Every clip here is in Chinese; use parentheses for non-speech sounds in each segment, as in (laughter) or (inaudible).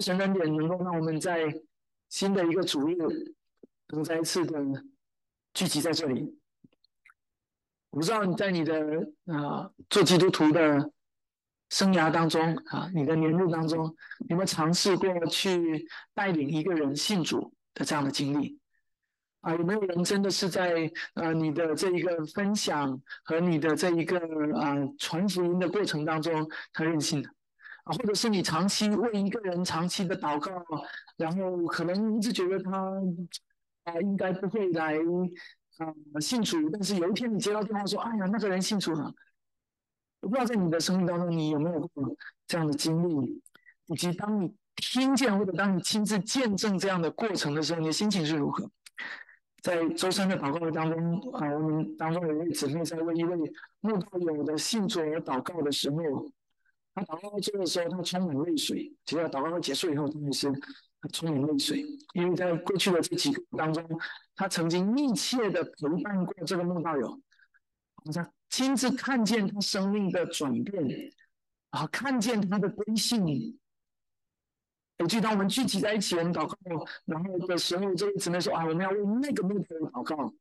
神恩典能够让我们在新的一个主日，能再一次的聚集在这里。我不知道你在你的啊做基督徒的生涯当中啊，你的年日当中，有没有尝试过去带领一个人信主的这样的经历？啊，有没有人真的是在呃你的这一个分享和你的这一个啊传福音的过程当中，他任性的？啊，或者是你长期为一个人长期的祷告，然后可能一直觉得他啊应该不会来啊信主，但是有一天你接到电话说，哎呀，那个人信主了。我不知道在你的生命当中，你有没有过这样的经历，以及当你听见或者当你亲自见证这样的过程的时候，你的心情是如何？在周三的祷告会当中啊，我们当中有一位姊妹在为一位慕道友的信主而祷告的时候。他祷告到最后的时候，他充满泪水。直到祷告会结束以后，他也是充满泪水，因为在过去的这几个当中，他曾经密切的陪伴过这个梦道友，他亲自看见他生命的转变，啊，看见他的归信。我记得我们聚集在一起，我们祷告，然后的时候，这位姊妹说：“啊，我们要为那个梦道友祷告，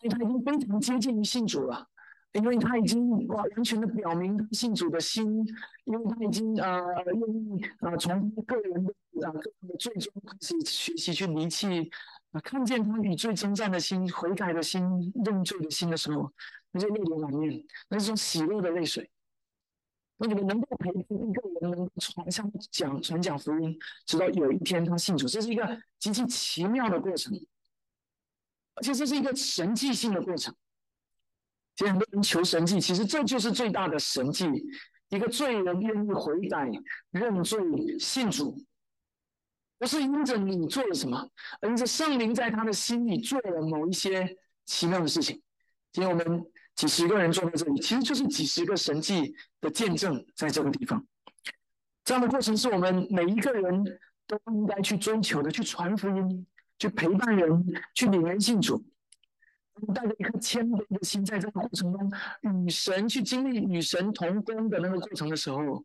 因为他已经非常接近于信主了。”因为他已经哇完全的表明他信主的心，因为他已经呃愿意啊从个人的啊个人的最终开始学习去离弃啊看见他与罪征战的心、悔改的心、认罪的心的时候，那就泪流满面，那是种喜乐的泪水。那你们能够陪一个人，能传向讲传讲福音，直到有一天他信主，这是一个极其奇妙的过程，而且这是一个神迹性的过程。其实很多人求神迹，其实这就是最大的神迹。一个罪人愿意悔改、认罪、信主，不是因着你做了什么，而因着圣灵在他的心里做了某一些奇妙的事情。今天我们几十个人坐在这里，其实就是几十个神迹的见证，在这个地方。这样的过程是我们每一个人都应该去追求的，去传福音，去陪伴人，去领人信主。带着一颗谦卑的心，在这个过程中与神去经历与神同工的那个过程的时候，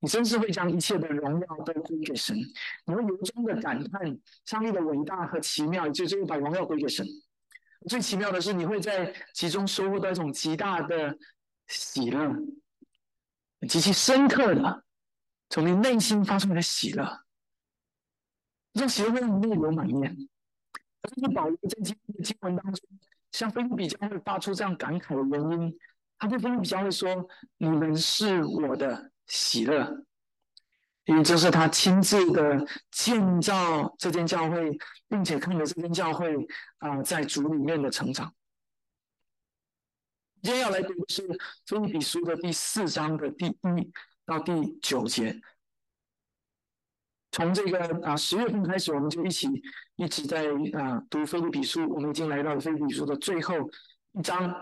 你真是会将一切的荣耀都归给神。你会由衷的感叹上帝的伟大和奇妙，就就会把荣耀归给神。最奇妙的是，你会在其中收获到一种极大的喜乐，极其深刻的从你内心发出来的喜乐。这种喜乐会让你泪流满面。这是保罗在今天的经文当中。像菲律比教会发出这样感慨的原因，他对菲律比教会说：“你们是我的喜乐，因为这是他亲自的建造这间教会，并且看着这间教会啊在主里面的成长。”今天要来读的是菲律比书的第四章的第一到第九节。从这个啊十月份开始，我们就一起一直在啊读《菲律比书》，我们已经来到了《菲律比书》的最后一章，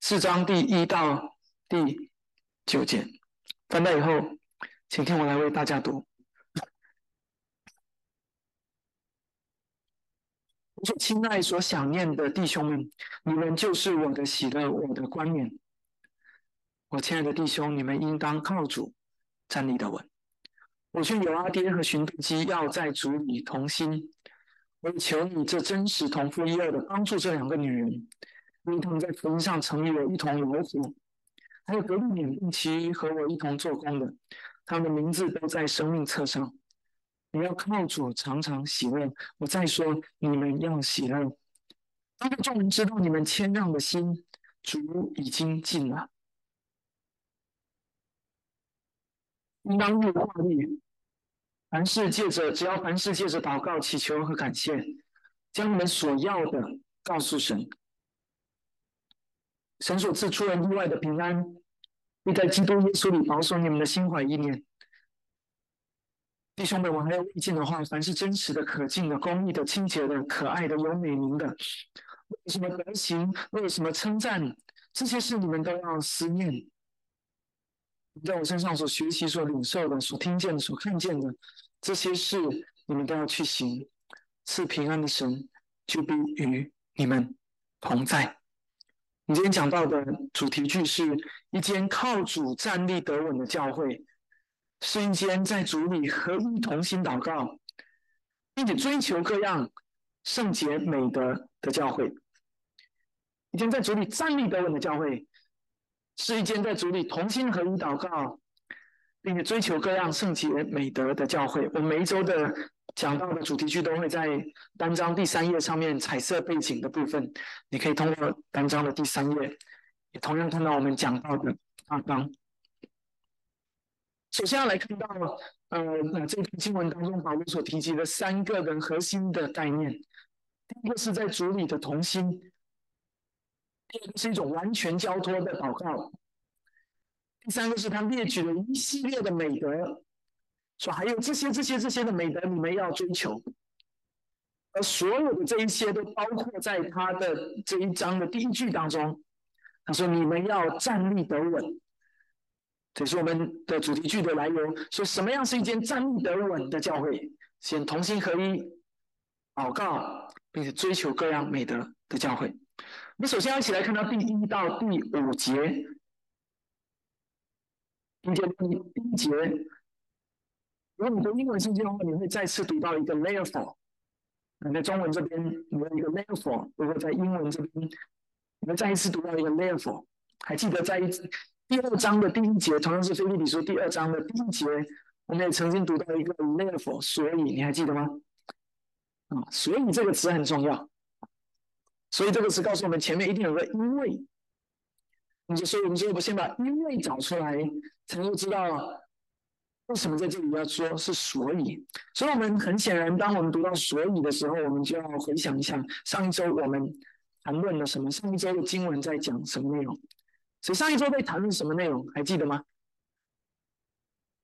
四章第一到第九节。翻到以后，请听我来为大家读。我说：“亲爱所想念的弟兄们，你们就是我的喜乐，我的冠冕。我亲爱的弟兄，你们应当靠主站立的稳。”我劝有阿爹和寻土基要在主里同心。我求你这真实同父异二的帮助这两个女人，因为他们在福音上成与我一同劳苦。还有隔壁缅并其和我一同做工的，他们的名字都在生命册上。你要靠主常常喜乐。我再说，你们要喜乐。当众人知道你们谦让的心，主已经尽了。应当入化律，凡事借着，只要凡事借着祷告、祈求和感谢，将你们所要的告诉神。神所赐出人意外的平安，必在基督耶稣里保守你们的心怀意念。弟兄们，我还有未尽的话：凡是真实的、可敬的、公义的、清洁的、可爱的、有美名的，为什么德行，为什么称赞，这些事你们都要思念。在我身上所学习、所领受的、所听见的、所看见的这些事，你们都要去行。赐平安的神就必与你们同在。你今天讲到的主题句是一间靠主站立得稳的教会。是一间在主里合一同心祷告，并且追求各样圣洁美德的教会。一间在主里站立得稳的教会，是一间在主里同心合一祷告，并且追求各样圣洁美德的教会。我每一周的讲到的主题句都会在单章第三页上面彩色背景的部分，你可以通过单章的第三页，也同样看到我们讲到的大纲。首先要来看到，呃，这篇经文当中保罗所提及的三个人核心的概念。第一个是在主里的同心，第二个是一种完全交托的祷告，第三个是他列举了一系列的美德，说还有这些、这些、这些的美德，你们要追求。而所有的这一些都包括在他的这一章的第一句当中。他说：“你们要站立得稳。”这是我们的主题句的来源。说什么样是一间站立得稳的教会？先同心合一，祷告，并且追求各样美德的教会。我们首先要一起来看到第一到第五节。第一节第一节，如果你读英文圣经的话，你会再次读到一个 therefore。你在中文这边你有一个 therefore，如果在英文这边，你们再一次读到一个 therefore。还记得在。第二章的第一节，同样是《菲利比书》第二章的第一节，我们也曾经读到一个 “therefore”，所以你还记得吗？啊，所以这个词很重要。所以这个词告诉我们，前面一定有个“因为”。你就说，我们说，我们先把“因为”找出来，才能够知道为什么在这里要说是“所以”。所以，我们很显然，当我们读到“所以”的时候，我们就要回想一下上一周我们谈论了什么，上一周的经文在讲什么内容。所以上一周在谈论什么内容？还记得吗？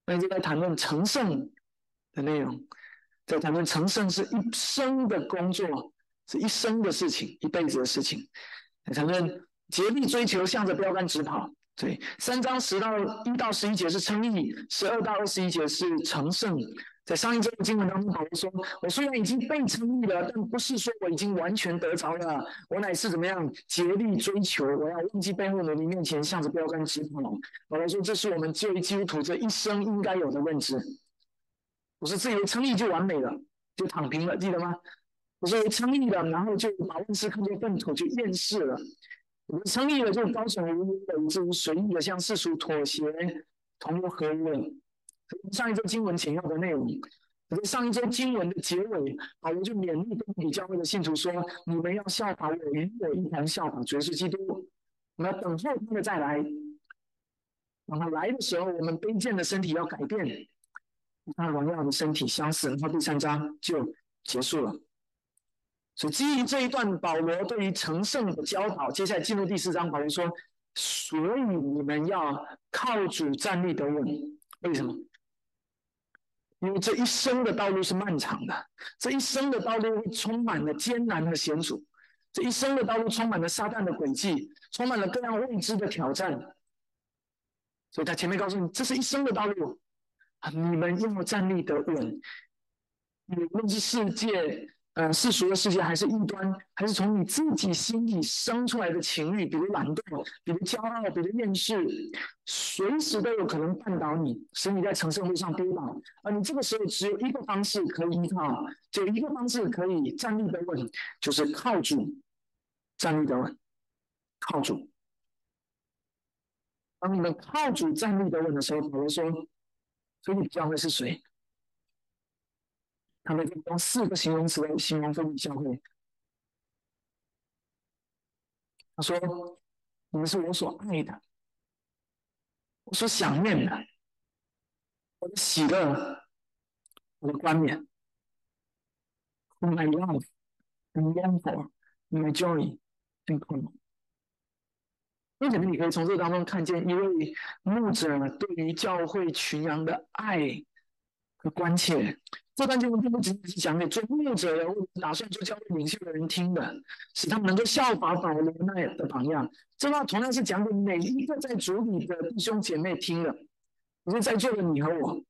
那就在谈论成圣的内容，在谈论成圣是一生的工作，是一生的事情，一辈子的事情。在谈论竭力追求，向着标杆直跑。对，三章十到一到十一节是称义，十二到二十一节是成圣。在上一周的经文当中，保罗说：“我虽然已经被称义了，但不是说我已经完全得着了。我乃是怎么样竭力追求，我要忘记背后努力面前向着标杆直跑。”保罗说：“这是我们作为基督徒这一生应该有的认知。不是自以为称义就完美了，就躺平了，记得吗？不是称义了，然后就把万事看作粪土，就厌世了。我们称义了，就高耸无依的，以至于随意的向世俗妥协，同流合污。”上一周经文简要的内容，可是上一周经文的结尾，保罗就勉励东比教会的信徒说：“你们要效法我，与我一同效法主耶稣基督。我们要等候他的再来。然后来的时候，我们卑贱的身体要改变，与他荣耀的身体相似。然后第三章就结束了。所以基于这一段保罗对于成圣的教导，接下来进入第四章，保罗说：所以你们要靠主站立得稳。为什么？”因为这一生的道路是漫长的，这一生的道路充满了艰难和险阻，这一生的道路充满了撒旦的诡计，充满了各样未知的挑战。所以他前面告诉你，这是一生的道路，你们要站立得稳，无论是世界。呃，世俗的世界还是异端，还是从你自己心里生出来的情欲，比如懒惰，比如骄傲，比如厌世，随时都有可能绊倒你，使你在成圣路上跌倒。而你这个时候只有一个方式可以依靠，就一个方式可以站立得稳，就是靠主站立得稳，靠主。当你们靠主站立得稳的时候，保罗说：“所以你教会是谁？”他们用四个形容词来形容分离教会。他说：“你们是我所爱的，我所想念的，我的喜乐，我的冠冕。My love and long for, my joy and crown。”为什么你可以从这当中看见一位牧者对于教会群羊的爱关切？这段经文并不仅仅是讲给做牧者的打算做教会领袖的人听的，使他们能够效法保罗那样的榜样。这话同样是讲给每一个在主里的弟兄姐妹听的，也是在座的你和我。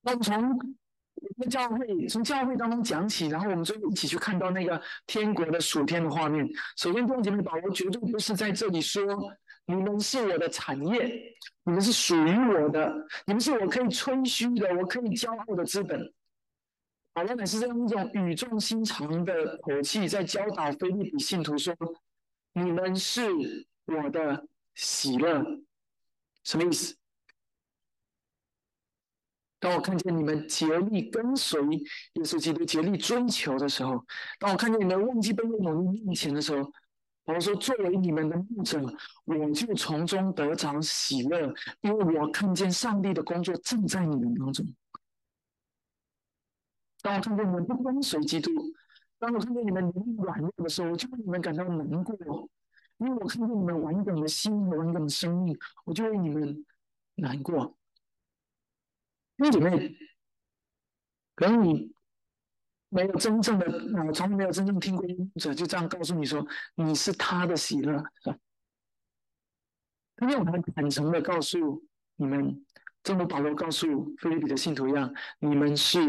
那我们从教会从教会当中讲起，然后我们最后一起去看到那个天国的属天的画面。首先，弟兄姐妹，保罗绝对不是在这里说你们是我的产业，你们是属于我的，你们是我可以吹嘘的，我可以骄傲的资本。保罗乃是用一种语重心长的口气在教导菲利比信徒说：“你们是我的喜乐。”什么意思？当我看见你们竭力跟随耶稣基督、竭力追求的时候，当我看见你们忘记背在某人面前的时候，我说：“作为你们的牧者，我就从中得着喜乐，因为我看见上帝的工作正在你们当中。”当我看见你们不跟随基督，当我看见你们灵软弱的时候，我就为你们感到难过，因为我看见你们完整的心和完整的生命，我就为你们难过。弟兄姐妹，可能你没有真正的我，从来没有真正听过牧者就这样告诉你说你是他的喜乐，他用很坦诚的告诉你们，正如保罗告诉菲律宾的信徒一样，你们是。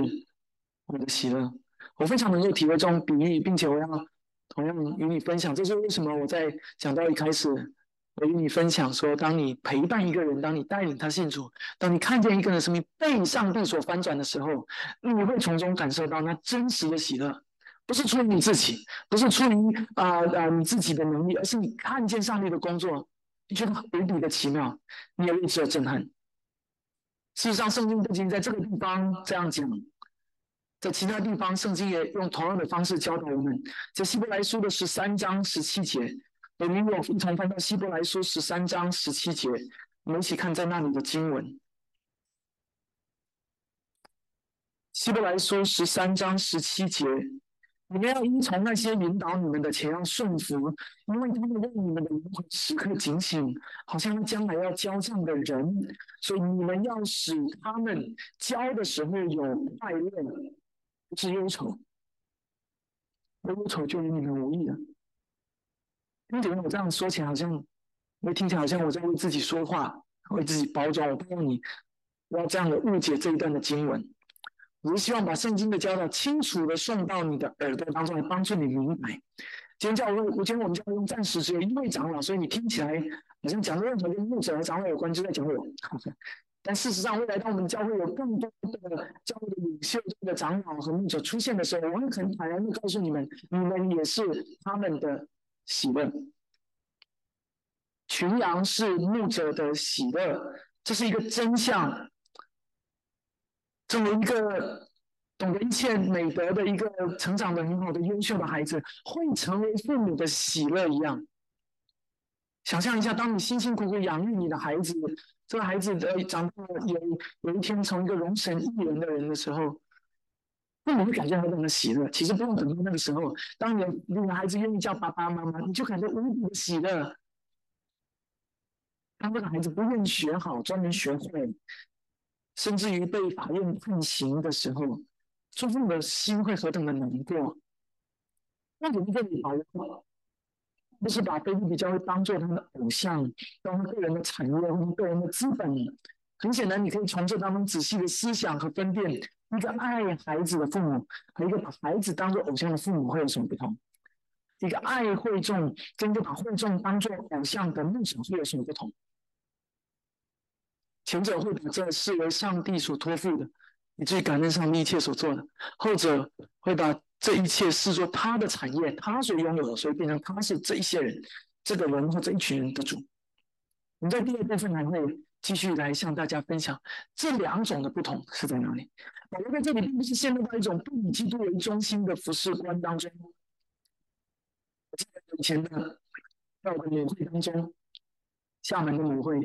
我的喜乐，我非常能够体会这种比喻，并且我要同样与你分享。这是为什么？我在讲到一开始，我与你分享说，当你陪伴一个人，当你带领他信主，当你看见一个人生命被上帝所翻转的时候，你会从中感受到那真实的喜乐，不是出于你自己，不是出于啊啊你自己的能力，而是你看见上帝的工作，你觉得无比的奇妙，你也为之震撼。事实上，圣经不仅在这个地方这样讲。在其他地方，圣经也用同样的方式教导我们。在希伯来书的十三章十七节，我们我一同翻到希伯来书十三章十七节，我们一起看在那里的经文。希伯来书十三章十七节，你们要依从那些引导你们的，且要顺服，因为他们让你们的灵魂时刻警醒，好像将来要交账的人，所以你们要使他们交的时候有快乐。不是忧愁，忧愁就与你们无异了。因为我这样说起来，好像我听起来好像我在为自己说话，为自己包装。我不要你不要这样的误解这一段的经文。我是希望把圣经的教导清楚的送到你的耳朵当中，来帮助你明白。今天教我，我今天我们教会用暂时只有一位长老，所以你听起来好像讲任何跟牧者和长老有关，就在讲我。(laughs) 但事实上，未来当我们教会有更多的教会的领袖、的长老和牧者出现的时候，我会很坦然的告诉你们，你们也是他们的喜乐。群羊是牧者的喜乐，这是一个真相。作为一个懂得一切美德的一个成长的很好的优秀的孩子，会成为父母的喜乐一样。想象一下，当你辛辛苦苦养育你的孩子。这个孩子的长大有有一天成一个容神一人的人的时候，父母会感觉到那么喜乐。其实不用等到那个时候，当你你的孩子愿意叫爸爸妈妈，你就感觉无比的喜乐。当这个孩子不愿意学好，专门学坏，甚至于被法院判刑的时候，做父母的心会何等的难过。那我们这里好了。不是把菲律比教会当做他们的偶像，当个人的产业或个人的资本。很显然，你可以从这当中仔细的思想和分辨，一个爱孩子的父母和一个把孩子当做偶像的父母会有什么不同？一个爱会众跟一个把会众当做偶像的梦想会有什么不同？前者会把这视为上帝所托付的，以至于感恩上帝一切所做的；后者会把。这一切视作他的产业，他所拥有的，所以变成他是这一些人、这个人或这一群人的主。我们在第二部分还会继续来向大家分享这两种的不同是在哪里。保罗在这里并不是陷入到一种不以基督为中心的服饰观当中。我记得以前的教会母会当中，厦门的母会，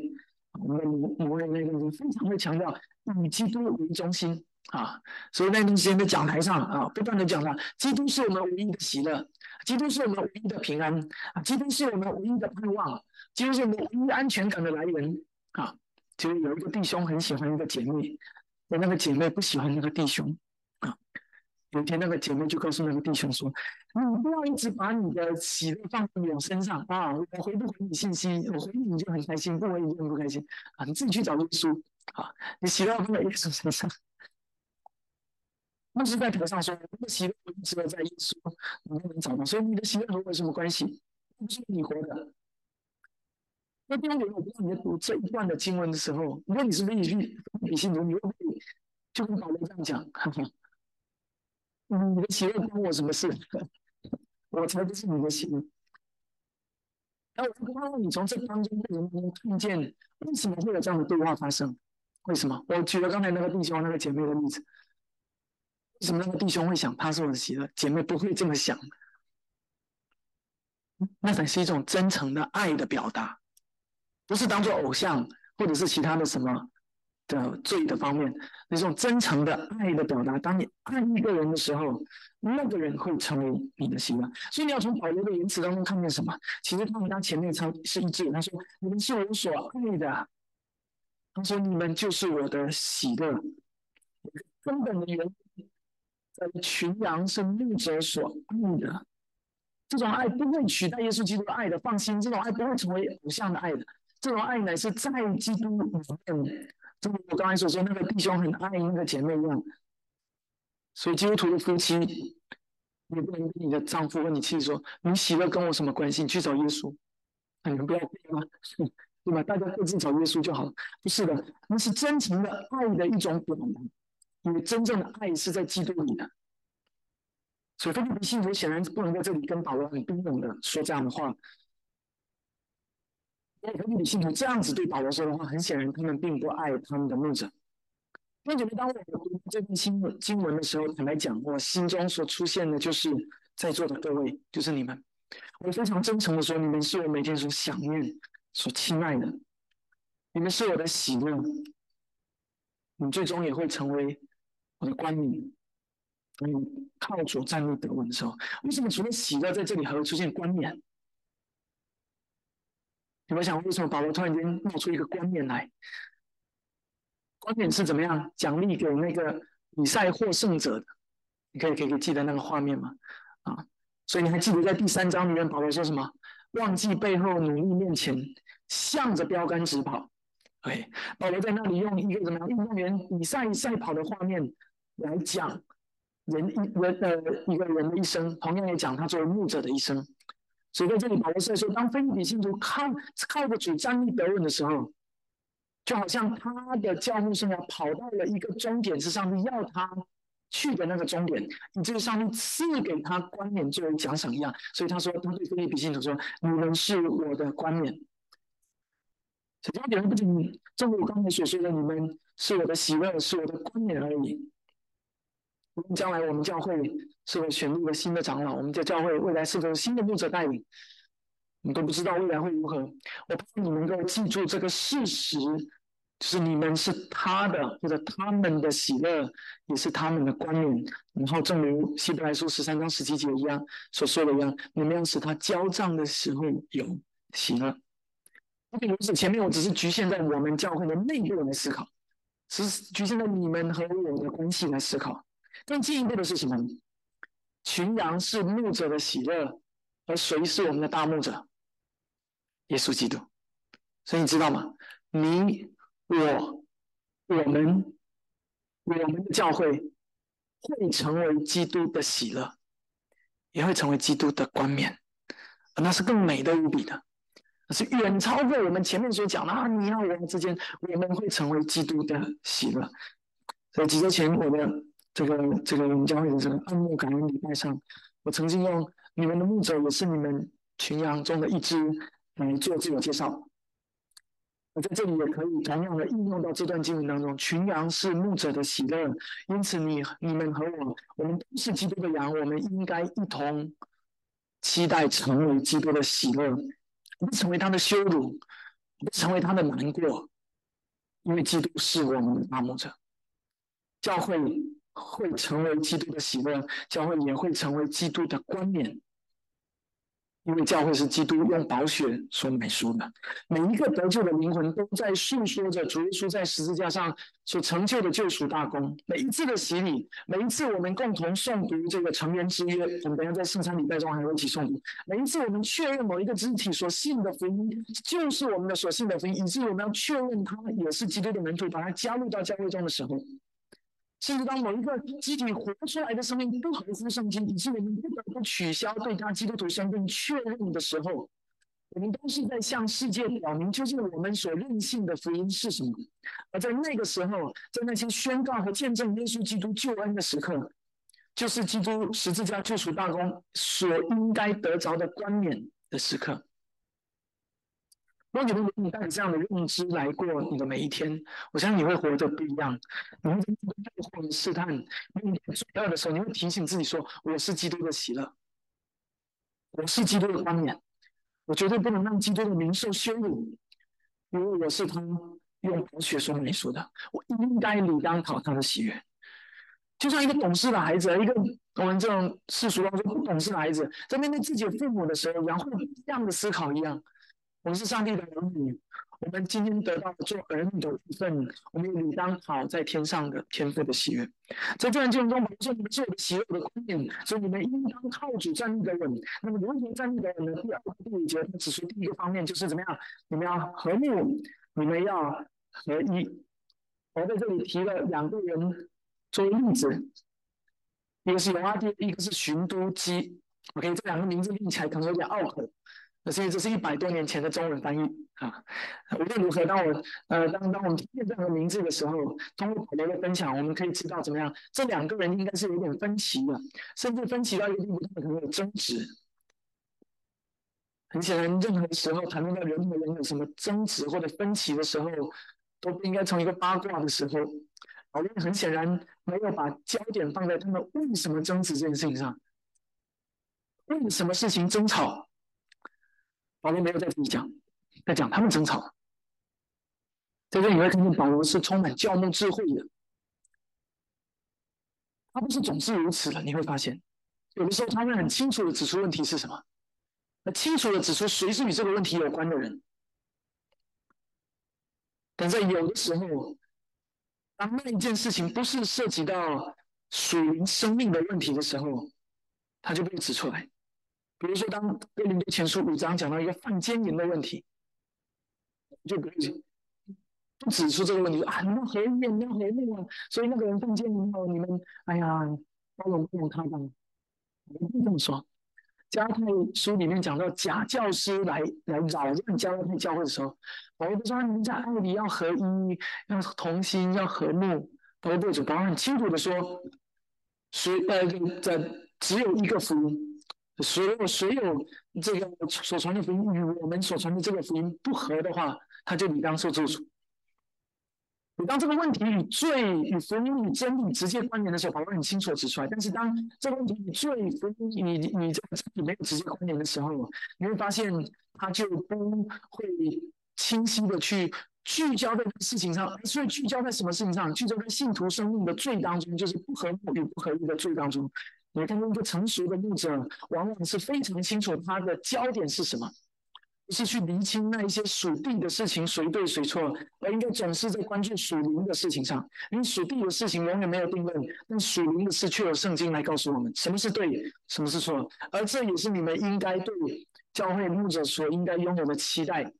我们的母母会那个非常会强调以基督为中心。啊，所以那段时间在讲台上啊，不断的讲了，基督是我们唯一的喜乐，基督是我们唯一的平安啊，基督是我们唯一的盼望，基督是我们唯一安全感的来源啊。就是有一个弟兄很喜欢一个姐妹，那那个姐妹不喜欢那个弟兄啊。有一天，那个姐妹就告诉那个弟兄说：“你不要一直把你的喜乐放在我身上啊，我回不回你信息，我回你你就很开心，不回你就很不开心啊，你自己去找耶稣啊，你喜乐放在耶稣身上。”不是在头上说，你的喜乐只有在耶稣，你就能找到。所以你的喜乐和我有什么关系？不是你活的。那弟兄姐妹，我不知道你在读这一段的经文的时候，如果你是不是去理性读，你会不会就跟保罗这样讲？哈 (laughs) 哈，你的邪恶关我什么事？(laughs) 我才不是你的喜乐。那我不知道你从这当中能不能看见为什么会有这样的对话发生？为什么？我举了刚才那个弟兄、那个姐妹的例子，为什么那个弟兄会想他是我的邪恶，姐妹不会这么想？那才是一种真诚的爱的表达。不是当做偶像，或者是其他的什么的罪的方面，那种真诚的爱的表达。当你爱一个人的时候，那个人会成为你的希望。所以你要从保罗的言辞当中看见什么？其实他们他前面超是一致。他说：“你们是我所爱的。”他说：“你们就是我的喜乐。”根本的原因在群羊是牧者所爱的。这种爱不会取代耶稣基督的爱的，放心，这种爱不会成为偶像的爱的。这种爱乃是在基督里面，就如我刚才所说，那个弟兄很爱那个姐妹一样。所以基督徒的夫妻，你不能跟你的丈夫或你妻子说：“你喜乐跟我什么关系？你去找耶稣。”你们不要对吗？(laughs) 对吧？大家各自找耶稣就好了。不是的，那是真情的爱的一种表达，因为真正的爱是在基督里的。所以菲律宾信徒显然不能在这里跟保罗很冰冷的说这样的话。那菲律宾信徒这样子对保罗说的话，很显然他们并不爱他们的牧者。那姐妹，当我读这篇经文经文的时候，坦白讲，我心中所出现的就是在座的各位，就是你们。我非常真诚的说，你们是我每天所想念、所亲爱的，你们是我的喜乐，你最终也会成为我的冠冕。嗯，靠主站立得稳的时候，为什么除了喜乐在这里还会出现冠冕？你们想，为什么保罗突然间冒出一个观念来？冠冕是怎么样奖励给那个比赛获胜者的？你可以可以记得那个画面吗？啊，所以你还记得在第三章里面保罗说什么？忘记背后，努力面前，向着标杆直跑。对，保罗在那里用一个怎么样运动员比赛赛跑的画面来讲人一人呃一个人的一生，同样也讲他作为牧者的一生。所以在这里，保罗是说，当菲利比信徒靠靠着主站立得稳的时候，就好像他的教牧生涯跑到了一个终点，是上帝要他去的那个终点，以至于上帝赐给他冠冕作为奖赏一样。所以他说，他对菲利比信徒说：“你们是我的冠冕。”这一点不仅正如我刚才所说的，你们是我的喜乐，是我的冠冕而已。将来我们教会是否选入了新的长老？我们的教会未来是否新的牧者带领？我们都不知道未来会如何。我盼望你能够记住这个事实，就是你们是他的，或者他们的喜乐，也是他们的冠冕。然后正如希伯来书十三章十七节一样所说的一样，你们要使他交账的时候有喜乐。不仅如此，前面我只是局限在我们教会的内部来思考，只是局限在你们和我的关系来思考。更进一步的是什么？群羊是牧者的喜乐，而谁是我们的大牧者？耶稣基督。所以你知道吗？你、我、我们、我们的教会会成为基督的喜乐，也会成为基督的冠冕，那是更美的无比的，那是远超过我们前面所讲的啊！你和我们之间，我们会成为基督的喜乐。在几周前，我的。这个这个我们教会的这个暗牧感恩礼拜上，我曾经用你们的牧者也是你们群羊中的一只来做自我介绍。我在这里也可以同样的应用到这段经文当中，群羊是牧者的喜乐，因此你你们和我，我们都是基督的羊，我们应该一同期待成为基督的喜乐，不成为他的羞辱，不成为他的难过，因为基督是我们的大牧者，教会。会成为基督的喜乐，教会也会成为基督的冠冕，因为教会是基督用宝血所买赎的。每一个得救的灵魂都在诉说着主耶稣在十字架上所成就的救赎大功。每一次的洗礼，每一次我们共同诵读这个成员之约，我们等下在圣餐礼拜中还会一起诵读。每一次我们确认某一个肢体所信的福音就是我们的所信的福音，以至于我们要确认他也是基督的门徒，把他加入到教会中的时候。甚至当某一个集体活出来的生命不合乎圣经，以致我们不得不取消对他基督徒身份确认的时候，我们都是在向世界表明，究竟我们所任性的福音是什么。而在那个时候，在那些宣告和见证耶稣基督救恩的时刻，就是基督十字架救赎大功所应该得着的冠冕的时刻。如果你能你带着这样的认知来过你的每一天，我相信你会活得不一样。你会在诱惑、试探、面临主要的时候，你会提醒自己说：“我是基督的喜乐，我是基督的冠冕。”我绝对不能让基督的名受羞辱，因为我是他用宝血所买赎的，我应该理当讨他的喜悦。就像一个懂事的孩子，一个我们这种世俗当中不懂事的孩子，在面对自己的父母的时候，然后这样的思考一样，我们是上帝的儿女。我们今天得到做儿女的一份，我们也理当好在天上的天父的喜悦。在这段经文中，保罗说：“你们是我的喜悦的观念，所以你们应当靠主站立的稳。那么如何站立的稳呢？第二、第五节他指出第一个方面就是怎么样？你们要和睦，你们要合一。我在这里提了两个人作为例子，一个是犹阿弟，一个是寻都基。OK，这两个名字念起来可能有点拗口。”所以这是一百多年前的中文翻译啊。无论如何，当我呃当当我们听见这样的名字的时候，通过保罗的分享，我们可以知道怎么样？这两个人应该是有点分歧的，甚至分歧到一个地步，他们可能有争执。很显然，任何时候谈论到人和人有什么争执或者分歧的时候，都不应该从一个八卦的时候。保罗很显然没有把焦点放在他们为什么争执这件事情上，为什么事情争吵。保罗没有在这里讲，在讲他们争吵。在这里你会看见保罗是充满教牧智慧的，他不是总是如此的。你会发现，有的时候他会很清楚的指出问题是什么，很清楚的指出谁是与这个问题有关的人。但在有的时候，当那一件事情不是涉及到属灵生命的问题的时候，他就被指出来。比如说，当哥林多前书五章讲到一个犯奸淫的问题，就不不指出这个问题啊，你们和睦，你们和睦啊，所以那个人犯奸淫后，你们哎呀，包容包容他吧。不会这么说。加太书里面讲到假教师来来扰乱加太教会的时候，保罗说你们在爱里要合一，要同心，要和睦。保罗主保罗很清楚的说，谁呃这只有一个福音。所有所有这个所传的福音与我们所传的这个福音不合的话，他就理当受咒诅。当这个问题与罪与福音与真理直接关联的时候，保罗很清楚指出来。但是当这个问题与罪福音你你这个真理没有直接关联的时候，你会发现他就不会清晰的去聚焦在事情上，而是聚焦在什么事情上？聚焦在信徒生命的罪当中，就是不合目与不合一的罪当中。你看，一个成熟的牧者，往往是非常清楚他的焦点是什么，不是去厘清那一些属地的事情谁对谁错，而应该总是在关注属灵的事情上。因为属地的事情永远没有定论，但属灵的事却有圣经来告诉我们什么是对，什么是错。而这也是你们应该对教会牧者所应该拥有的期待。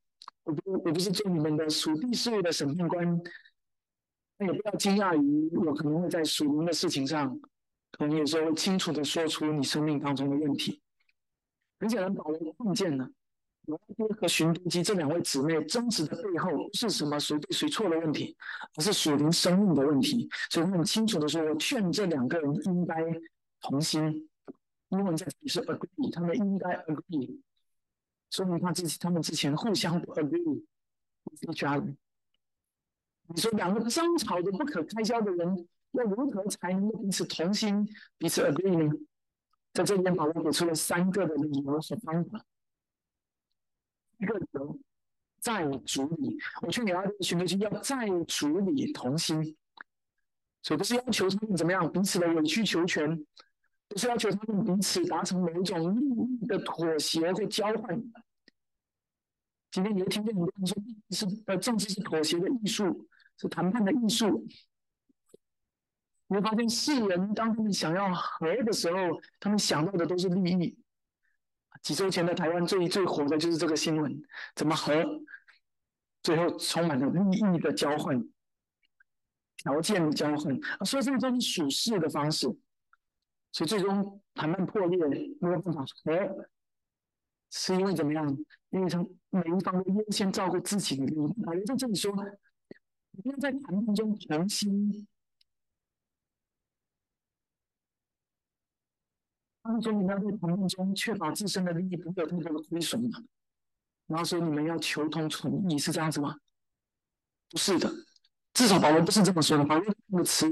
我不，我不是做你们的属地事业的审判官，那也不要惊讶于我可能会在属灵的事情上。可能有时候清楚的说出你生命当中的问题。很显然，保罗看见了罗爹和寻都基这两位姊妹争执的背后，不是什么谁对谁错的问题，而是属灵生命的问题。所以，他很清楚的说：“我劝这两个人应该同心。”英文在这里是 agree，他们应该 agree，说明他之他们之前互相不 agree，一家人。你说两个争吵的不可开交的人。要如何才能彼此同心、彼此 agree 呢？在这边，保罗给出了三个的理由和方法。一个理由，在主里，我劝你要寻求去要在主里同心，所以不是要求他们怎么样彼此的委曲求全，不是要求他们彼此达成某种利益的妥协或交换。今天你会听见很多人说，是呃，政治是妥协的艺术，是谈判的艺术。你会发现，世人当他们想要和的时候，他们想到的都是利益。几周前的台湾最最火的就是这个新闻：怎么和？最后充满了利益的交换、条件的交换。所以这种属事的方式，所以最终谈判破裂，没有办法和。是因为怎么样？因为从每一方都优先照顾自己的利益。保罗在这里说，不要在谈判中同心。他说：“你们要在谈判中确保自身的利益不会有太多的亏损嘛？然后说你们要求同存异，是这样子吗？不是的，至少保罗不是这么说的。保罗这个词，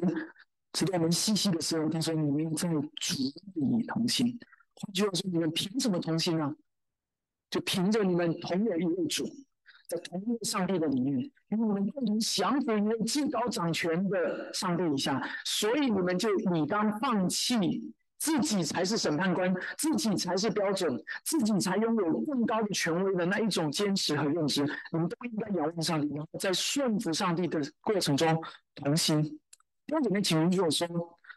直到我们细细的时候，他说你们在主里同心。换句话说，你们凭什么同心呢？就凭着你们同有一位主，在同一个上帝的里面，因为你们共同降服一位至高掌权的上帝以下，所以你们就理当放弃。”自己才是审判官，自己才是标准，自己才拥有更高的权威的那一种坚持和认知。你们都应该仰望上帝，然后在顺服上帝的过程中同心。弟兄姐妹，请允许我说，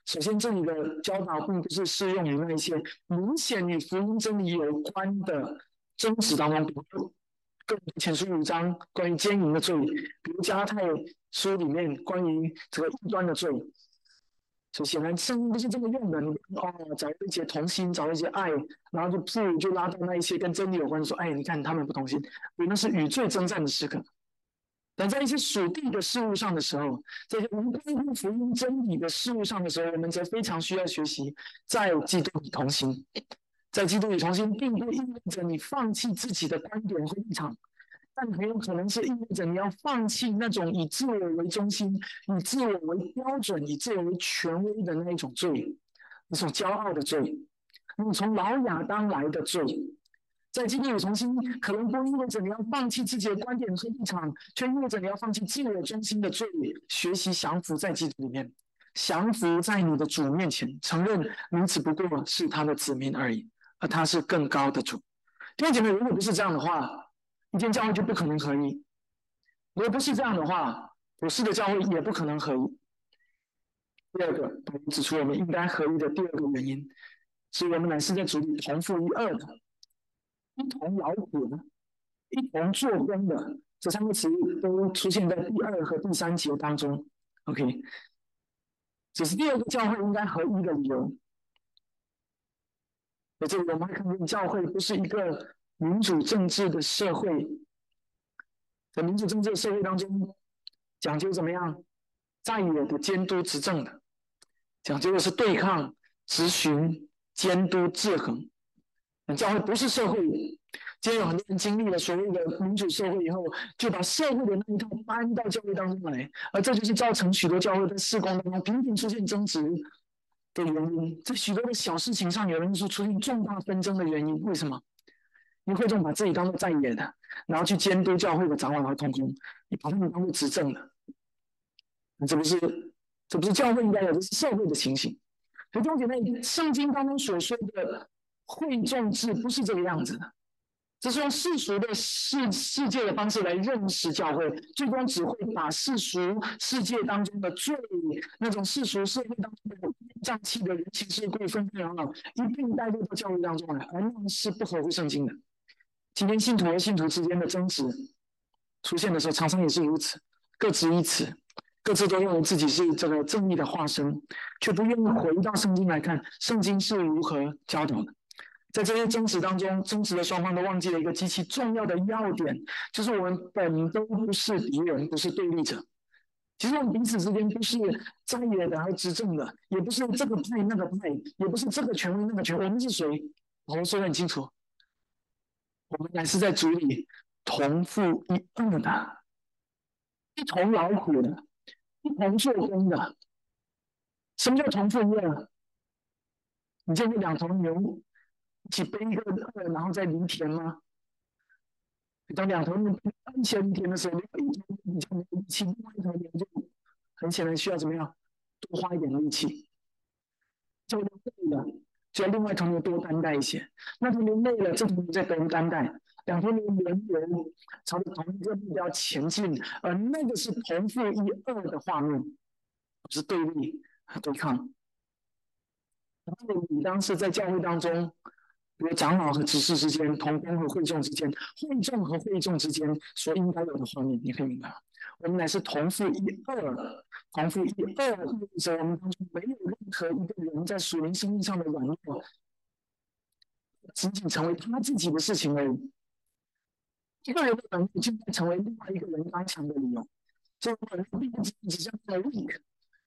首先这里的教导并不是适用于那一些明显与福音真理有关的争执当中，比如更前书五章关于奸淫的罪，比如加太书里面关于这个异端的罪。所以显然圣经不是这么用的。你啊，找一些同心，找一些爱，然后就不如就拉到那一些跟真理有关，说哎，你看他们不同心，那是与罪征战的时刻。但在一些属地的事物上的时候，在无关乎福音真理的事物上的时候，我们则非常需要学习在基督里同心。在基督里同心，并不意味着你放弃自己的观点和立场。但很有可能是意味着你要放弃那种以自我为中心、以自我为标准、以自我为权威的那一种罪，那种骄傲的罪，那种从老亚当来的罪。在基督里重新，可能不意味着你要放弃自己的观点和立场，却意味着你要放弃自我中心的罪，学习降服在基督里面，降服在你的主面前，承认你只不过是他的子民而已，而他是更高的主。弟兄姐妹，如果不是这样的话，一间教会就不可能合一，如果不是这样的话，普世的教会也不可能合一。第二个，我们指出我们应该合一的第二个原因，是我们乃是在主里同父一二的，一同劳苦的，一同做工的。这三个词都出现在第二和第三节当中。OK，这是第二个教会应该合一的理由。在这里，我们还看见教会不是一个。民主政治的社会，在民主政治的社会当中，讲究怎么样？在野的监督执政的，讲究的是对抗、咨询、监督、制衡。教会不是社会，今天有很多人经历了所谓的民主社会以后，就把社会的那一套搬到教会当中来，而这就是造成许多教会在事工当中频频出现争执的原因。在许多的小事情上，有人说出现重大纷争的原因，为什么？你会众把自己当做在野的，然后去监督教会的长老和同工，你把他们当做执政的，这不是这不是教会应该有，这是社会的情形。弟兄姐妹，圣经当中所说的会众制不是这个样子的，这是用世俗的世世界的方式来认识教会，最终只会把世俗世界当中的罪，那种世俗社会当中的脏气的人情世故、纷纷扰扰，一并带入到教会当中来，而那是不合乎圣经的。今天信徒和信徒之间的争执出现的时候，常常也是如此，各执一词，各自都认为自己是这个正义的化身，却不愿意回到圣经来看圣经是如何教导的。在这些争执当中，争执的双方都忘记了一个极其重要的要点，就是我们本都不是敌人，不是对立者。其实我们彼此之间不是在野的和执政的，也不是这个派那个派，也不是这个权威那个权，我们是谁？我们说的很清楚。我们乃是在主里同负一二的，一同劳苦的，一同做工的。什么叫同负一二？你见过两头牛一起背一个二，然后再犁田吗？当两头牛一起犁田的时候，一头你就没力气，另外一头牛就很显然需要怎么样？多花一点力气，就累了。就要另外头牛多担待一些，那头牛累了，这头牛再多担待，两头牛轮流朝着同一个目标前进，而那个是同负一二的画面，不是对立和对抗。然后你当时在教会当中，比如长老和执事之间，同工和会众之间，会众和会众之间所应该有的画面，你可以明白吗？我们乃是同父一二，同父一二意味着我们当中没有任何一个人在属灵生命上的软弱，仅仅成为他自己的事情而已。一个人的软弱，就会成为另外一个人刚强的理由。这个软弱并不只只像在 weak，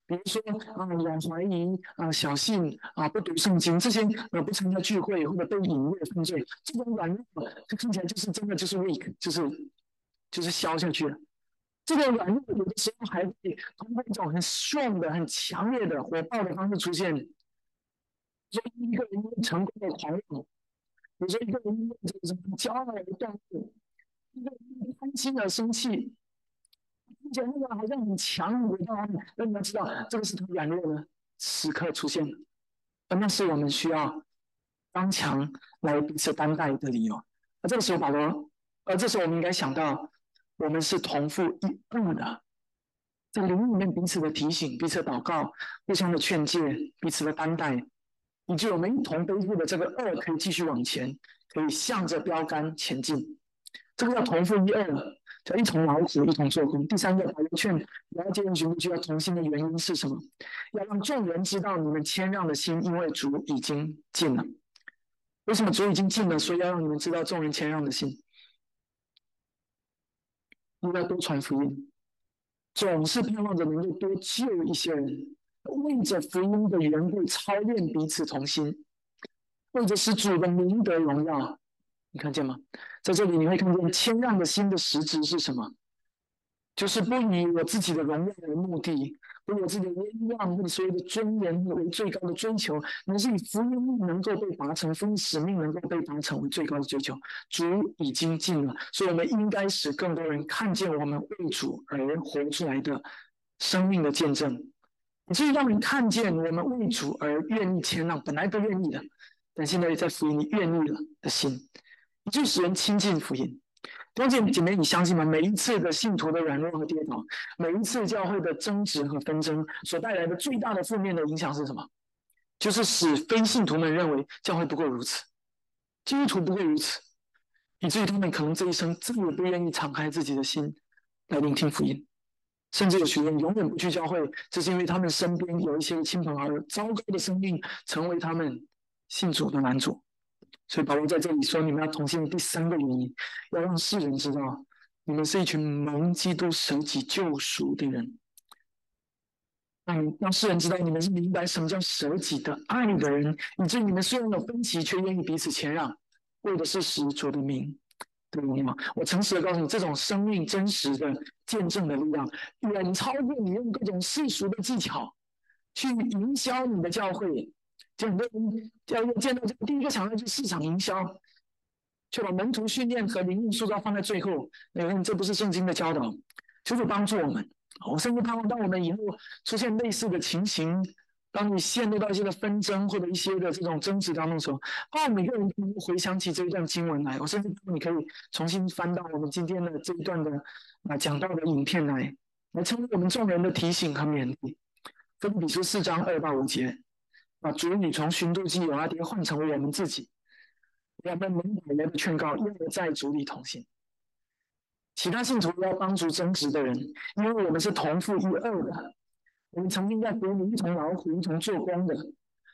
比如说啊，软怀疑啊，小信啊，不读圣经这些啊，不参加聚会或者被隐约犯罪，这种软弱就看起来就是真的就是 weak，就是就是消下去了。这个软弱有的时候还会通过一种很 strong 的、很强烈的、火爆的方式出现。所以一个人成功的狂妄，有时候一个人这个什么骄傲的动物。一个人贪心而生气，并且那个好像很强很大，那你要知道，这个是他软弱的时刻出现的，那是我们需要刚强来彼此担待的理由。那这个时候，保罗，呃这时候我们应该想到，我们是同父异母的，在灵里面彼此的提醒、彼此的祷告、互相的劝诫、彼此的担待，以及我们一同背负的这个恶，可以继续往前，可以向着标杆前进。这个叫同父一二，叫一同劳苦，一同做工。第三个，保罗劝要接人群就要同心的原因是什么？要让众人知道你们谦让的心，因为主已经尽了。为什么主已经尽了？所以要让你们知道众人谦让的心。应该多传福音，总是盼望着能够多救一些人，为着福音的缘故操练彼此同心，为着使主的名得荣耀。你看见吗？在这里你会看见谦让的心的实质是什么？就是不以我自己的荣耀为目的，不以我自己的威望或者所谓的尊严为最高的追求，而是以福音能够被达成、福音使命能够被达成为最高的追求。主已经尽了，所以我们应该使更多人看见我们为主而活出来的生命的见证，以至于让人看见我们为主而愿意谦让，本来不愿意的，但现在在福音里愿意了的心。就使人亲近福音。弟兄姐妹，你相信吗？每一次的信徒的软弱和跌倒，每一次教会的争执和纷争所带来的最大的负面的影响是什么？就是使非信徒们认为教会不过如此，基督徒不过如此，以至于他们可能这一生再也不愿意敞开自己的心来聆听福音，甚至有学员永远不去教会，这是因为他们身边有一些亲朋好友糟糕的生命成为他们信主的拦阻。所以保罗在这里说：“你们要同心的第三个原因，要让世人知道，你们是一群蒙基督舍己救赎的人。让让世人知道，你们是明白什么叫舍己的爱的人，以致你们虽然有分歧，却愿意彼此谦让，为的是使主的名得荣耀。我诚实的告诉你，这种生命真实的见证的力量，远超过你用各种世俗的技巧去营销你的教会。”就很多人要见到这个第一个想到就是市场营销，却把门徒训练和灵命塑造放在最后。你看，这不是圣经的教导，就是帮助我们。我甚至盼望，当我们以后出现类似的情形，当你陷入到一些的纷争或者一些的这种争执当中的时候，盼望每个人都能回想起这一段经文来。我甚至盼望你可以重新翻到我们今天的这一段的啊讲到的影片来，来成为我们众人的提醒和勉励。分比书四章二到五节。把主女从寻度基有阿爹换成我们自己，我们蒙保罗的劝告，要在主里同行。其他信徒要帮助争执的人，因为我们是同父异母的，我们曾经在国里一同劳苦、一同做工的，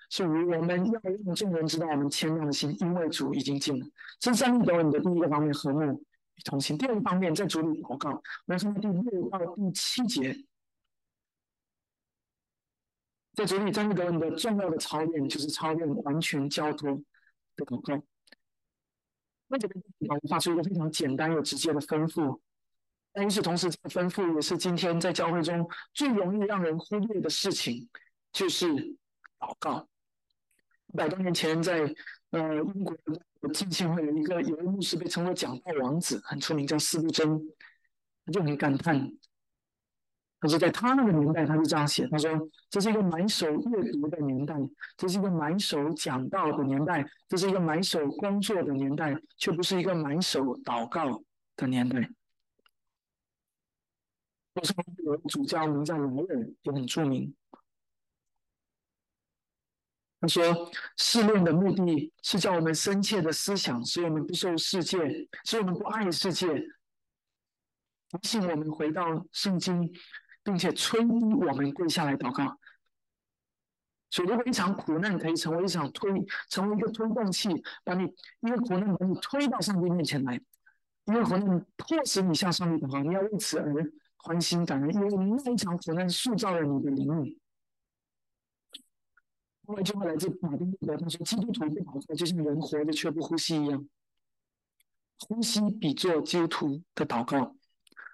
所以我们要让众人知道我们谦让的心，因为主已经尽了。这是三德你的第一个方面，和睦与同行；第二个方面，在主里祷告。我们从第六到第七节。在主里真的，你的重要的操练就是操练完全交托的祷告。那这边我发出一个非常简单又直接的吩咐，但与此同时，这个吩咐也是今天在教会中最容易让人忽略的事情，就是祷告。一百多年前，在呃英国的浸信会有一个有一位牧师被称作讲道王子，很出名，叫司布真，他就很感叹。可是，在他那个年代，他是这样写：他说，这是一个满手阅读的年代，这是一个满手讲道的年代，这是一个满手工作的年代，却不是一个满手祷告的年代。我说，有主教名叫莱尔，也很著名。他说，试炼的目的是叫我们深切的思想，使我们不受世界，使我们不爱世界，提醒我们回到圣经。并且催我们跪下来祷告。所以，如果一场苦难可以成为一场推，成为一个推动器，把你一个苦难把你推到上帝面前来，一个苦难迫使你向上帝祷告，你要为此而欢欣感恩，因为那一场苦难塑造了你的灵命。另外一句话来自马丁路德，他说：“基督徒不祷告，就像人活着却不呼吸一样。呼吸比做基督徒的祷告。”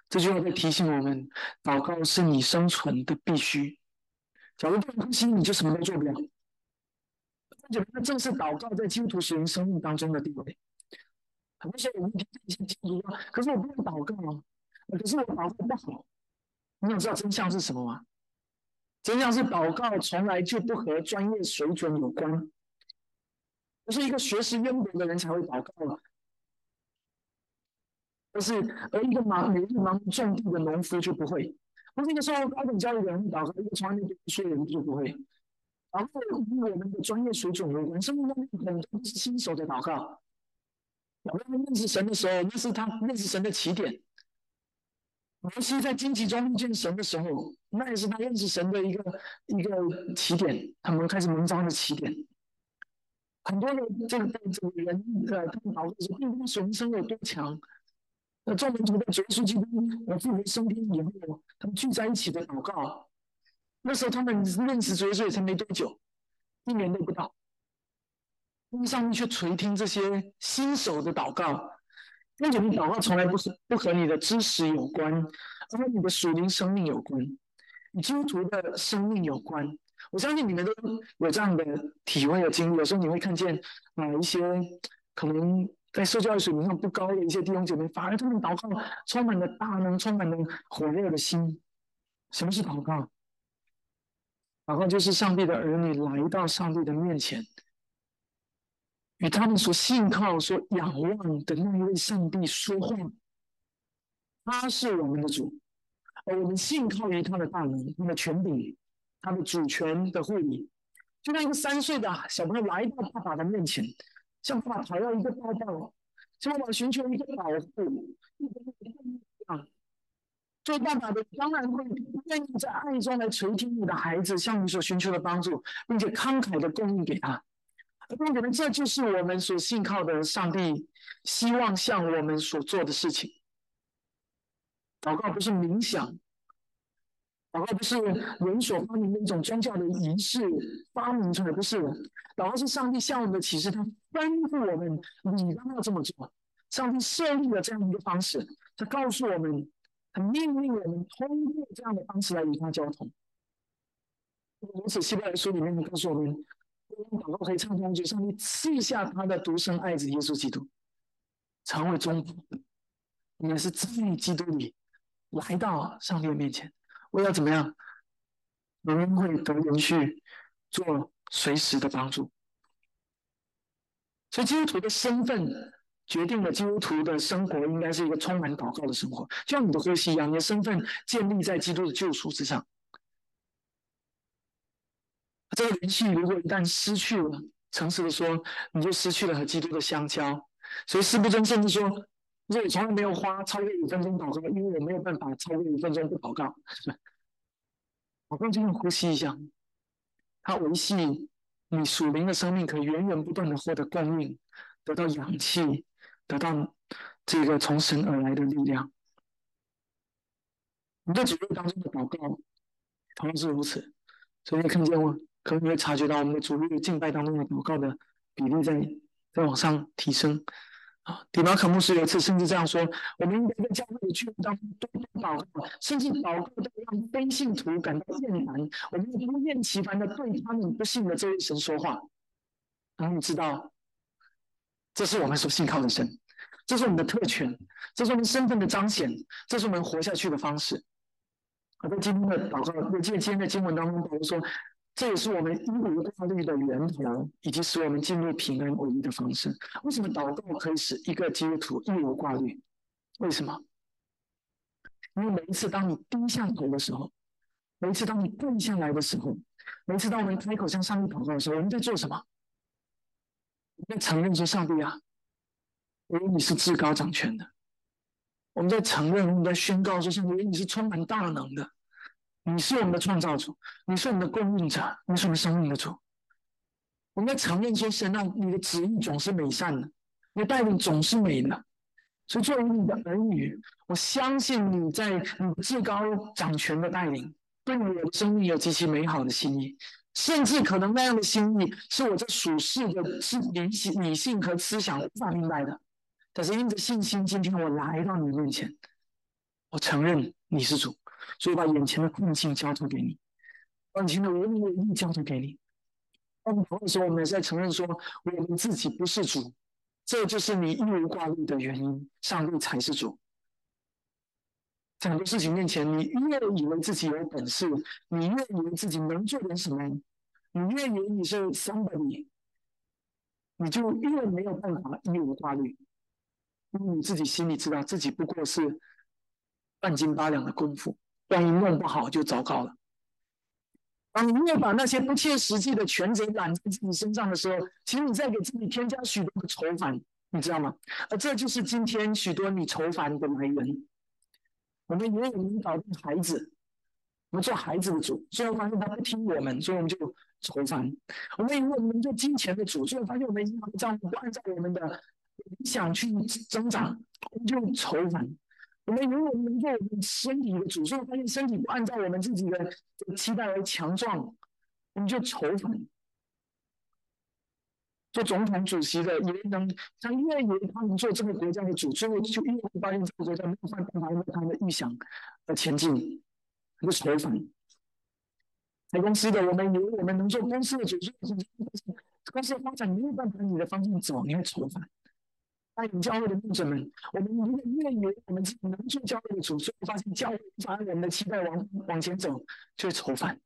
这句话在提醒我们，祷告是你生存的必须。假如不能呼吸，你就什么都做不了。那正是祷告在基督徒属灵生命当中的地位。很多时候我们听一些基督徒说：“可是我不能祷告啊，可是我祷告不好。”你想知道真相是什么吗？真相是祷告从来就不和专业水准有关，不是一个学识渊博的人才会祷告，而是而一个忙每日忙种地的农夫就不会。不是一个受过高等教育的人祷告，一个从来没读书的人就不会。然后与我们的专业水准有关，生命中很多都是新手的祷告。我们认识神的时候，那是他认识神的起点。摩西在荆棘中遇见神的时候，那也是他认识神的一个一个起点，他们开始蒙章的起点。很多的这个这个人呃，他们祷告的时，并不是神生有多强。那众门徒在主耶稣基督我复活升天以后，他们聚在一起的祷告，那时候他们认识主耶稣也才没多久，一年都不到。上帝却垂听这些新手的祷告，那种祷告从来不是不和你的知识有关，而和你的属灵生命有关，与基督徒的生命有关。我相信你们都有这样的体会和经历。有时候你会看见啊一些可能。在受教育水平上不高的一些弟兄姐妹，反而他们祷告充满了大能，充满了火热的心。什么是祷告？祷告就是上帝的儿女来到上帝的面前，与他们所信靠、所仰望的那一位上帝说话。他是我们的主，而我们信靠于他的大能、他的权柄、他的主权的护理。就像一个三岁的小朋友来到爸爸的面前。向爸爸讨要一个抱抱，像爸爸寻求一个保护，啊，做爸爸的当然会愿意在爱中来垂听你的孩子向你所寻求的帮助，并且慷慨的供应给他。而可能这就是我们所信靠的上帝，希望向我们所做的事情。祷告不是冥想。祷告不是人所发明的一种宗教的仪式发明出来，不是。祷告是上帝向我们的启示，他吩咐我们，你让他这么做。上帝设立了这样一个方式，他告诉我们，他命令我们通过这样的方式来与他交通。如此，希伯来书里面告诉我们，祷告可以畅通，就上帝赐下他的独生爱子耶稣基督，成为中保，也是在基督里来到上帝的面前。我要怎么样，能会得人去做随时的帮助。所以基督徒的身份决定了基督徒的生活应该是一个充满祷告的生活，就像你的呼吸一样，你的身份建立在基督的救赎之上。这个联系如果一旦失去了，诚实的说，你就失去了和基督的相交。所以师不真甚至说，我从来没有花超过五分钟祷告，因为我没有办法超过五分钟不祷告。我刚就像呼吸一样，它维系你属灵的生命，可以源源不断的获得供应，得到氧气，得到这个从神而来的力量。你在主日当中的祷告同样是如此，所以你看见我，可能你会察觉到我们的主日敬拜当中的祷告的比例在在往上提升。啊，迪马可牧师有一次甚至这样说：，我们应该在教会的聚会当中多多祷告，甚至祷告到让非信徒感到厌烦。我们不厌其烦的对他们不信的这位神说话。然后你知道，这是我们所信靠的神，这是我们的特权，这是我们身份的彰显，这是我们活下去的方式。而在今天的祷告，我记得今天的经文当中，保罗说。这也是我们一无挂虑的源头，以及使我们进入平安唯一的方式。为什么祷告可以使一个基督徒一无挂虑？为什么？因为每一次当你低下头的时候，每一次当你跪下来的时候，每一次当我们开口向上帝祷告的时候，我们在做什么？我们在承认说：“上帝啊，因为你是至高掌权的。”我们在承认，我们在宣告说：“上帝，你是充满大能的。”你是我们的创造主，你是我们的供应者，你是我们生命的主。我们要承认说，神啊，你的旨意总是美善的，你的带领总是美的。所以作为你的儿女，我相信你在你至高掌权的带领，对我的生命有极其美好的心意，甚至可能那样的心意是我这属世的是理性、理性和思想无法明白的。但是因着信心，今天我来到你面前，我承认你是主，所以把眼前的困境交托给你，把眼前的无能为力交托给你。当同的时，我们也在承认说，我们自己不是主。这就是你一无挂虑的原因，上帝才是主。在很多事情面前，你越以为自己有本事，你越以为自己能做点什么，你越以为你是三百年你就越没有办法一无挂虑，因为你自己心里知道自己不过是半斤八两的功夫，万一弄不好就糟糕了。当你越把那些不切实际的权责揽在自己身上的时候，其实你在给自己添加许多的愁烦，你知道吗？而这就是今天许多你愁烦的来源。我们以为我们搞定孩子，我们做孩子的主，最后发现他不听我们，所以我们就愁烦。我们以为我们做金钱的主，最后发现我们银行账户不按照我们的理想去增长，我们就愁烦。我们如果能做身体的主，所以发现身体不按照我们自己的这个期待而强壮，我们就愁烦。做总统主席的也能，他越以为他能做这个国家的主，最后就越发现这个国家没有办法按照他的预想而前进，就愁烦。开公司的，我们以为我们能做公司的主，最后公司的发展没有办法你的方向走，你会愁烦。带领教会的牧者们，我们如果愿意，我们自己能做教会的主，所以发现教会无法按我们的期待往往前走，就会愁烦。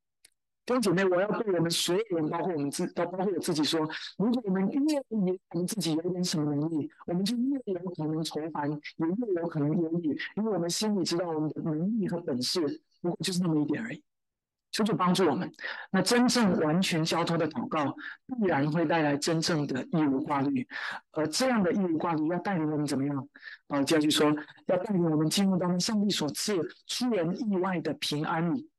弟兄姐妹，我要对我们所有人，包括我们自，都包括我自己说，如果我们越以我们自己有点什么能力，我们就越有可能愁烦，也越有可能忧虑，因为我们心里知道我们的能力和本事，不过就是那么一点而已。求主帮助我们。那真正完全交托的祷告，必然会带来真正的义无挂虑。而这样的义无挂虑，要带领我们怎么样？啊，接下去说，要带领我们进入到上帝所赐出人意外的平安里，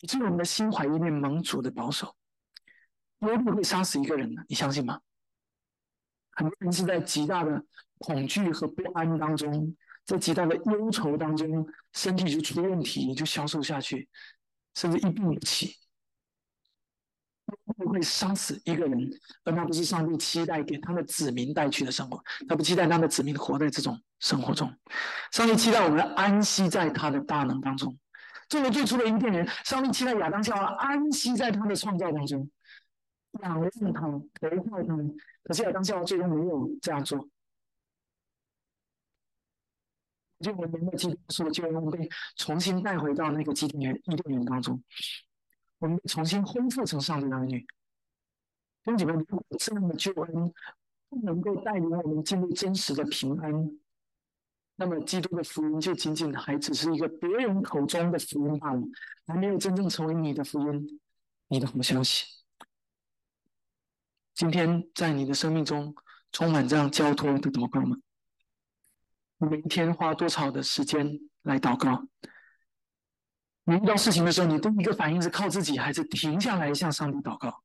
以致我们的心怀一念蒙主的保守。忧虑会杀死一个人的，你相信吗？很多人是在极大的恐惧和不安当中，在极大的忧愁当中，身体就出问题，就消瘦下去。甚至一病不起，不会杀死一个人，而那不是上帝期待给他的子民带去的生活。他不期待他的子民活在这种生活中。上帝期待我们安息在他的大能当中。作为最初的伊甸人，上帝期待亚当夏娃安息在他的创造当中，仰望他，投靠他。可是亚当夏娃最终没有这样做。就我们的基督说，就我们被重新带回到那个基督园、伊甸园当中，我们重新恢复成上帝的儿女。兄弟们，如果这样的救恩不能够带领我们进入真实的平安，那么基督的福音就仅仅还只是一个别人口中的福音罢了，还没有真正成为你的福音、你的好消息。今天在你的生命中充满这样交托的祷告吗？每天花多少的时间来祷告？你遇到事情的时候，你第一个反应是靠自己，还是停下来向上帝祷告？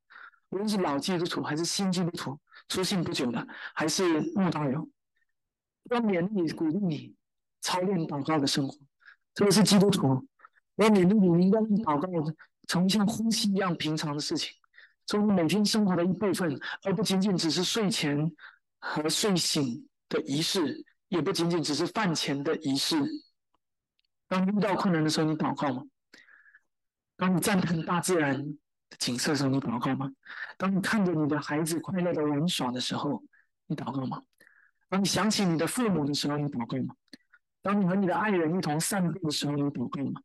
无论是老基督徒还是新基督徒，出信不久的还是慕道友，要勉励你、鼓励你操练祷告的生活。特别是基督徒，要勉励你，应该祷告成为像呼吸一样平常的事情，成为每天生活的一部分，而不仅仅只是睡前和睡醒的仪式。也不仅仅只是饭前的仪式。当遇到困难的时候，你祷告吗？当你赞叹大自然的景色的时候，你祷告吗？当你看着你的孩子快乐的玩耍的时候，你祷告吗？当你想起你的父母的时候，你祷告吗？当你和你的爱人一同散步的时候，你祷告吗？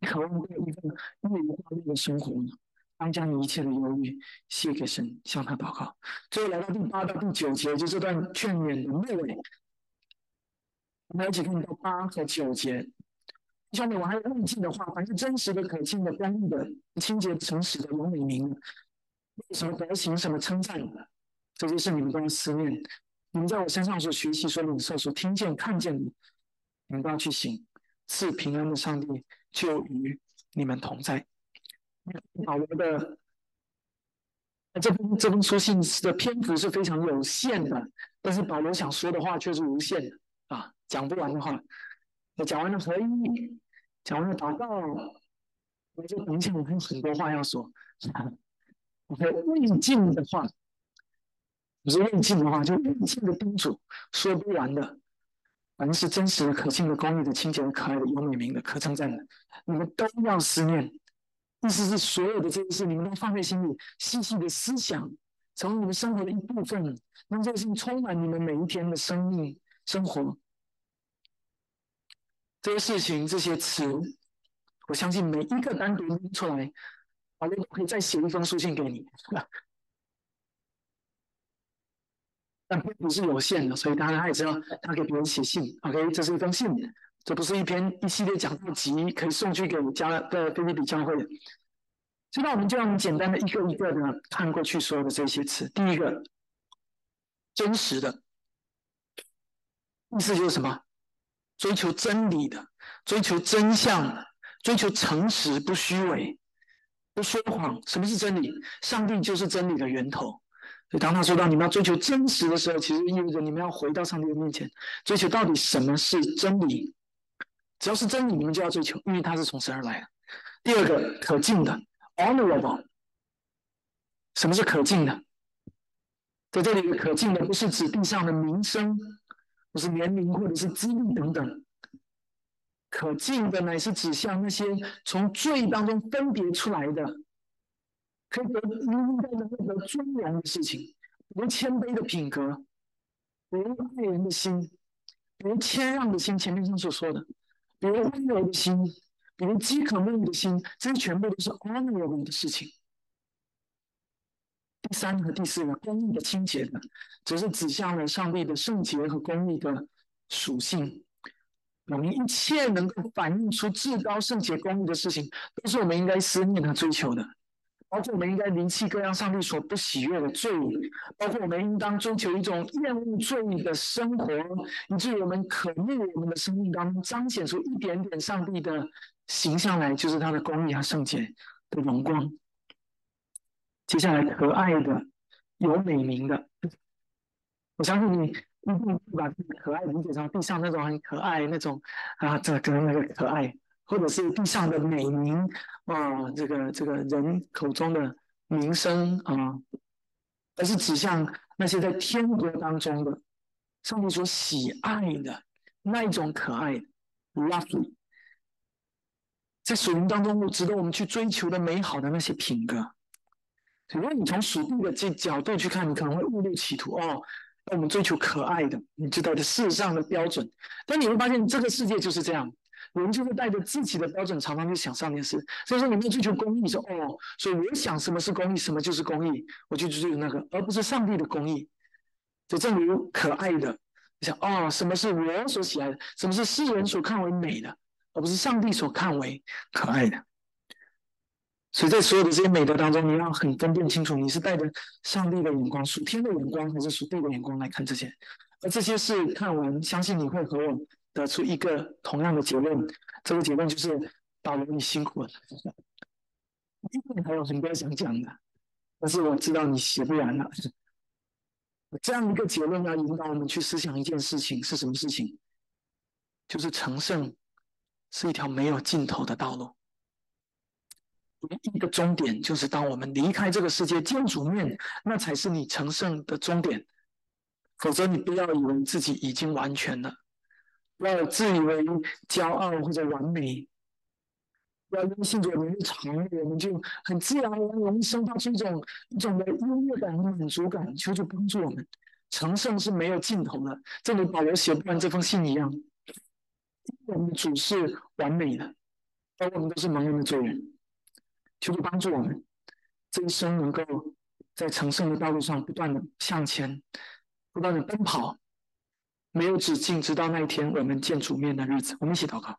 你渴望过一份一无挂虑的生活吗？当将一切的忧虑卸给神，向他祷告。最后来到第八到第九节，就这段劝勉的末尾。我们一起看到八和九节。下面我还有梦境的话，凡是真实的、可信的、公义的、清洁、诚实的、有美名的，什么德行、什么称赞的，这些是你们都要思念。你们在我身上所学习、所领受、所听见、看见的，你们都要去行。赐平安的上帝就与你们同在。保罗的这封这封书信的篇幅是非常有限的，但是保罗想说的话却是无限的啊，讲不完的话。那讲完了合一，讲完了祷告，我就等一下我还有很多话要说。OK，未尽的话，不是未尽的话，就未尽的叮嘱，说不完的。凡是真实的、可信的、公益的、清洁的、可爱的、有美名的、可称赞的，你们都要思念。意思是，所有的这些事，你们都放在心里，细细的思想，成为你们生活的一部分，让这个事情充满你们每一天的生命生活。这些事情、这些词，我相信每一个单独拎出来。我们可以再写一封书信给你，(laughs) 但并不是有限的，所以当然他也知道他给别人写信。OK，这是一封信，这不是一篇一系列讲道集，可以送去给加的菲利比教会。现在我们就让简单的一个一个的看过去所有的这些词。第一个，真实的，意思就是什么？追求真理的，追求真相的，追求诚实不虚伪。不说谎，什么是真理？上帝就是真理的源头。所以当他说到你们要追求真实的时候，其实意味着你们要回到上帝的面前，追求到底什么是真理。只要是真理，你们就要追求，因为它是从神而来的。第二个，可敬的，honorable。什么是可敬的？在这里可敬的，不是指地上的名声，不是年龄或者是资历等等。可敬的乃是指向那些从罪当中分别出来的，可以得应该能够得尊荣的事情，比如谦卑的品格，比如爱人的心，比如谦让的心。前面上所说的，比如温柔的心，比如饥渴慕义的心，这些全部都是阿耨多罗的事情。第三和第四个公义的清洁的，则是指向了上帝的圣洁和公义的属性。我们一切能够反映出至高圣洁公义的事情，都是我们应该思念和追求的。包括我们应该离弃各样上帝所不喜悦的罪，包括我们应当追求一种厌恶罪的生活，以至于我们渴慕我们的生命当中彰显出一点点上帝的形象来，就是他的公义和圣洁的荣光。接下来，可爱的、有美名的，我相信你。一定把可爱理解成地上那种很可爱那种啊，这个那个可爱，或者是地上的美名啊，这个这个人口中的名声啊，而是指向那些在天国当中的上帝所喜爱的那一种可爱，lovely，在属灵当中值得我们去追求的美好的那些品格。如果你从属地的这角度去看，你可能会误入歧途哦。那我们追求可爱的，你知道的世上的标准，但你会发现这个世界就是这样，人就是带着自己的标准，常常去想上件事。所以说，你没有追求公义，说哦，所以我想什么是公义，什么就是公义，我就追求那个，而不是上帝的公义。就正如可爱的，你想哦，什么是我所喜爱的，什么是世人所看为美的，而不是上帝所看为可爱的。所以在所有的这些美德当中，你要很分辨清楚，你是带着上帝的眼光、属天的眼光，还是属地的眼光来看这些。而这些事看完，相信你会和我得出一个同样的结论。这个结论就是：保罗，你辛苦了。一定还有很多想讲的，但是我知道你写不完了。这样一个结论要引导我们去思想一件事情是什么事情？就是成圣是一条没有尽头的道路。唯一个终点就是当我们离开这个世界见主面，那才是你成圣的终点。否则，你不要以为自己已经完全了，要自以为骄傲或者完美，要因信主我们长，我们就很自然而然容易生发出一种一种的优越感和满足感。求主帮助我们，成圣是没有尽头的。正如保罗写不完这封信一样，我们的主是完美的，而我们都是盲人的罪人。求主帮助我们，这一生能够在成圣的道路上不断的向前，不断的奔跑，没有止境，直到那一天我们见主面的日子。我们一起祷告。